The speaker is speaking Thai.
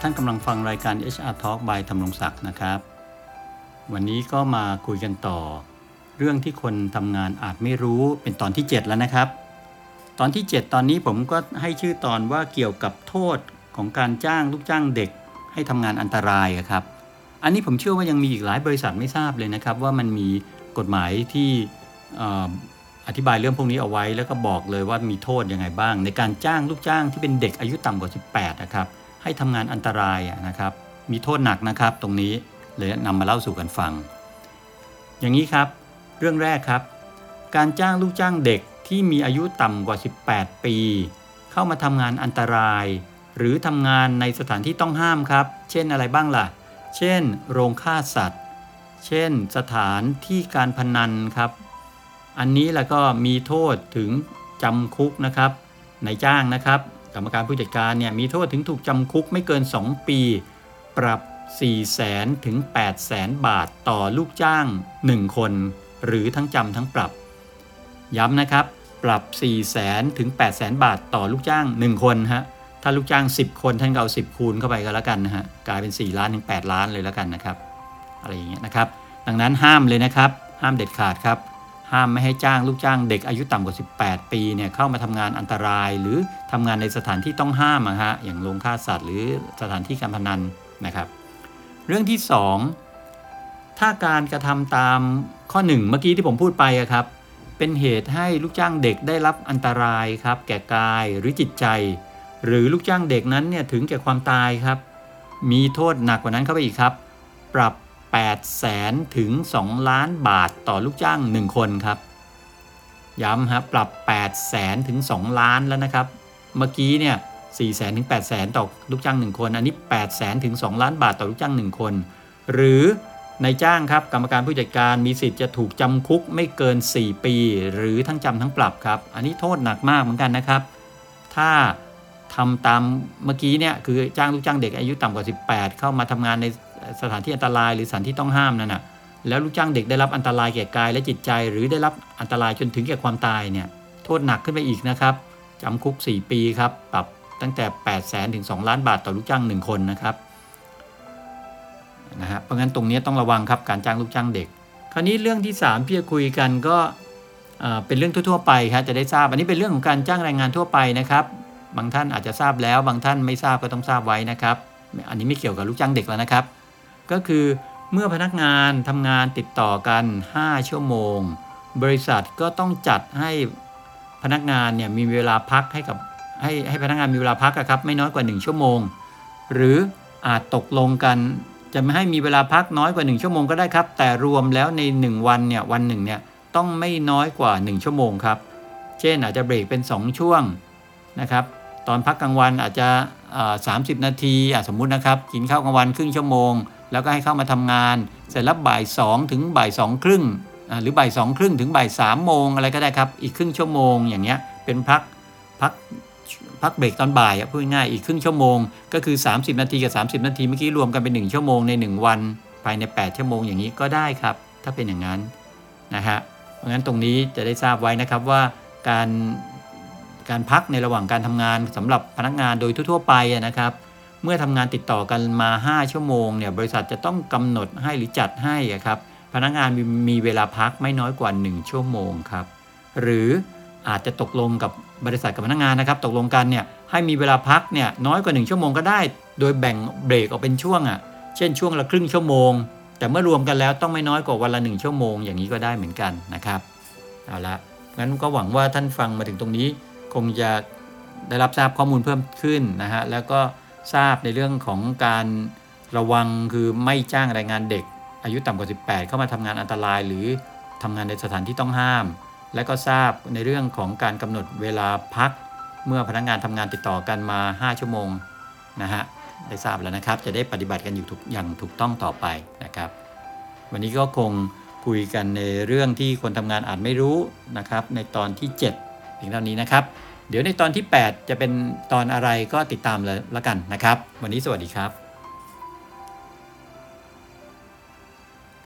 ท่านกำลังฟังรายการ HR Talk by ธรรมรงศักดิ์นะครับ วันนี้ก็มาคุยกันต่อ เรื่องที่คนทำงานอาจไม่รู้เป็นตอนที่ 7 แล้วนะครับ ตอนที่ 7 ตอนนี้ผมก็ให้ชื่อตอนว่าเกี่ยวกับโทษของการจ้างลูกจ้างเด็ก ให้ทำงานอันตรายครับ อันนี้ผมเชื่อว่ายังมีอีกหลายบริษัทไม่ทราบเลยนะครับ ว่ามันมีกฎหมายที่เอ่ออธิบายเรื่องพวกนี้เอาไว้แล้วก็บอกเลยว่ามีโทษยังไงบ้าง ในการจ้างลูกจ้างที่เป็นเด็กอายุต่ำกว่า 18 นะครับ ให้ทำงานอันตรายนะครับ มีโทษหนักนะครับ ตรงนี้เลยนำมาเล่าสู่กันฟัง อย่างนี้ครับ เรื่องแรกครับ การจ้างลูกจ้างเด็กที่มีอายุต่ำกว่า 18 ปี เข้ามาทำงานอันตราย หรือทำงานในสถานที่ต้องห้ามครับ เช่นอะไรบ้างล่ะ เช่น โรงฆ่าสัตว์ เช่น สถานที่การพนันครับ อันนี้แล้วก็มีโทษถึงจำคุกนะครับนายจ้างนะครับ กรรมการผู้จัดการเนี่ยมีโทษถึงถูกจำคุกไม่เกิน 2 ปี ปรับ 4 0 0แสนถึง 8 0 0แสนบาทต่อลูกจ้าง 1 คน หรือทั้งจำทั้งปรับ ย้ำนะครับ ปรับ 4 0 0แสนถึง 8 0 0แสนบาทต่อลูกจ้าง 1 คนฮะถ้าลูกจ้าง 10 คนท่านก็เอา10 คูณเข้าไปก็แล้วกันนะฮะกลายเป็น 4 ล้านถึง 8 ล้านเลยแล้วกันนะครับ อะไรอย่างเงี้ยนะครับ ดังนั้นห้ามเลยนะครับ ห้ามเด็ดขาดครับ ห้ามไม่ให้จ้างลูกจ้างเด็กอายุต่ำกว่า 18 ปีเนี่ยเข้ามาทำงานอันตราย หรือทำงานในสถานที่ต้องห้ามอะฮะอย่างโรงฆ่าสัตว์ หรือสถานที่การพนันนะครับ เรื่องที่ 2 ถ้าการกระทำตามข้อ 1 เมื่อกี้ที่ผมพูดไปครับ เป็นเหตุให้ลูกจ้างเด็กได้รับอันตรายครับแก่กายหรือจิตใจ หรือลูกจ้างเด็กนั้นเนี่ยถึงแก่ความตายครับ มีโทษหนักกว่านั้นเข้าไปอีกครับ ปรับ 8แสนถึง 2 ล้านบาทต่อลูกจ้าง 1 คนครับ ย้ำครับปรับ8แสนถึง 2 ล้านแล้วนะครับ เมื่อกี้เนี่ย4แสนถึง8แสนต่อลูกจ้าง 1 คน อันนี้8แสนถึง 2 ล้านบาทต่อลูกจ้าง 1 คน หรือนายจ้างครับกรรมการผู้จัดการมีสิทธิ์จะถูกจำคุกไม่เกิน 4 ปี หรือทั้งจำทั้งปรับครับ อันนี้โทษหนักมากเหมือนกันนะครับ ถ้าทำตามเมื่อกี้เนี่ยคือจ้างลูกจ้างเด็กอายุต่ำกว่า 18 เข้ามาทำงานใน สถานที่อันตรายหรือสถานที่ต้องห้ามนั่นนะแล้วลูกจ้างเด็กได้รับอันตรายแก่กายและจิตใจ หรือได้รับอันตรายจนถึงแก่ความตายเนี่ยโทษหนักขึ้นไปอีกนะครับจำคุก 4 ปีครับปรับตั้งแต่ 8 0 0แสนถึง 2 ล้านบาทต่อลูกจ้าง 1 คนนะครับนะฮะเพราะงั้นตรงนี้ต้องระวังครับการจ้างลูกจ้างเด็ก คราวนี้เรื่องที่3ที่จะคุยกันก็เอ่อเป็นเรื่องทั่วๆไปครับจะได้ทราบ อันนี้เป็นเรื่องของการจ้างแรงงานทั่วไปนะครับ บางท่านอาจจะทราบแล้วบางท่านไม่ทราบก็ต้องทราบไว้นะครับ อันนี้ไม่เกี่ยวกับลูกจ้างเด็กแล้วนะครับ ก็คือเมื่อพนักงานทำงานติดต่อกัน 5 ชั่วโมง บริษัทก็ต้องจัดให้พนักงานเนี่ยมีเวลาพักให้กับให้ให้พนักงานมีเวลาพักครับไม่น้อยกว่า 1 ชั่วโมง หรืออาจตกลงกัน จะไม่ให้มีเวลาพักน้อยกว่า 1 ชั่วโมงก็ได้ครับ แต่รวมแล้วใน 1 วันเนี่ยวันหนึ่งเนี่ยต้องไม่น้อยกว่า 1 ชั่วโมงครับ เช่นอาจจะเบรกเป็น 2 ช่วงนะครับตอนพักกลางวันอาจจะสามสิบนาทีสมมุตินะครับกินข้าวกลางวันครึ่งชั่วโมง แล้วก็ให้เข้ามาทำงาน เสร็จแล้วบ่ายสองถึงบ่ายสองครึ่งหรือบ่ายสองครึ่งถึงบ่ายสามโมงอะไรก็ได้ครับ อีกครึ่งชั่วโมงอย่างเงี้ยเป็นพักพักพักเบรกตอนบ่ายอะพูดง่ายๆอีกครึ่งชั่วโมง ก็คือ 30 นาทีกับ 30 นาทีเมื่อกี้รวมกันเป็น 1 ชั่วโมงใน 1 วัน ภายใน 8 ชั่วโมงอย่างนี้ก็ได้ครับ ถ้าเป็นอย่างนั้นนะฮะเพราะงั้นตรงนี้จะได้ทราบไว้นะครับว่าการการพักในระหว่างการทำงานสำหรับพนักงานโดยทั่วๆไปนะครับ เมื่อทำงานติดต่อกันมา 5 ชั่วโมงเนี่ยบริษัทจะต้องกำหนดให้หรือจัดให้ครับพนักงานมีมีเวลาพักไม่น้อยกว่า 1 ชั่วโมงครับหรืออาจจะตกลงกับบริษัทกับพนักงานนะครับตกลงกันเนี่ยให้มีเวลาพักเนี่ยน้อยกว่า 1 ชั่วโมงก็ได้ โดยแบ่งเบรกออกเป็นช่วงอะ่ะเช่นช่วงละครึ่งชั่วโมง แต่เมื่อรวมกันแล้วต้องไม่น้อยกว่าวันละ 1 ชั่วโมงอย่างนี้ก็ได้เหมือนกันนะครับเอาละงั้นก็หวังว่าท่านฟังมาถึงตรงนี้ คงจะได้รับทราบข้อมูลเพิ่มขึ้นนะฮะแล้วก็ ทราบในเรื่องของการระวังคือไม่จ้างแรงงานเด็ก อายุต่ำกว่า 18 เข้ามาทำงานอันตรายหรือทำงานในสถานที่ต้องห้าม และก็ทราบในเรื่องของการกำหนดเวลาพัก เมื่อพนักงานทำงานติดต่อกันมา 5 ชั่วโมงนะฮะได้ทราบแล้วนะครับ จะได้ปฏิบัติกันอยู่ถูกอย่างถูกต้องต่อไปนะครับ วันนี้ก็คงคุยกันในเรื่องที่คนทำงานอาจไม่รู้นะครับ ในตอนที่ 7เพียงเท่านี้นะครับ เดี๋ยวในตอนที่ 8 จะเป็นตอนอะไรก็ติดตามเลยละกันนะครับ วันนี้สวัสดีครับ